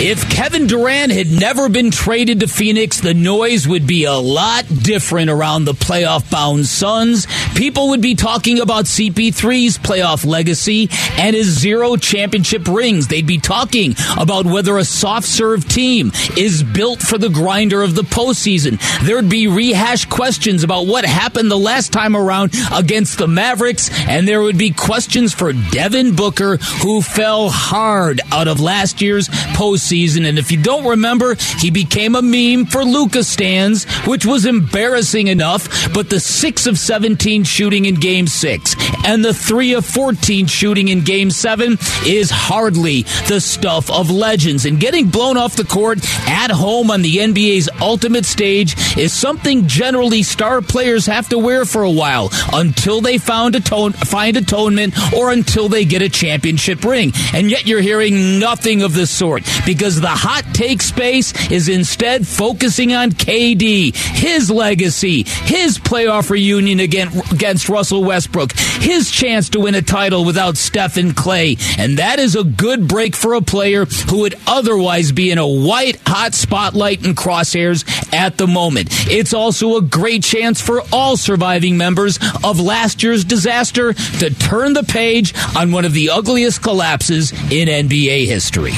If Kevin Durant had never been traded to Phoenix, the noise would be a lot different around the playoff bound Suns. People would be talking about CP3's playoff legacy and his zero championship rings. They'd be talking about whether a soft serve team is built for the grinder of the postseason. There'd be rehashed questions about what happened the last time around against the Mavericks, and there would be questions for Devin Booker, who fell hard out of last year's postseason season. And if you don't remember, he became a meme for Luka stands, which was embarrassing enough. But the 6 of 17 shooting in game 6 and the 3 of 14 shooting in game 7 is hardly the stuff of legends. And getting blown off the court at home on the NBA's ultimate stage is something generally star players have to wear for a while until they found atone- find atonement or until they get a championship ring. And yet you're hearing nothing of the sort because because the hot take space is instead focusing on KD, his legacy, his playoff reunion against Russell Westbrook, his chance to win a title without Steph and Klay. And that is a good break for a player who would otherwise be in a white hot spotlight and crosshairs at the moment. It's also a great chance for all surviving members of last year's disaster to turn the page on one of the ugliest collapses in NBA history.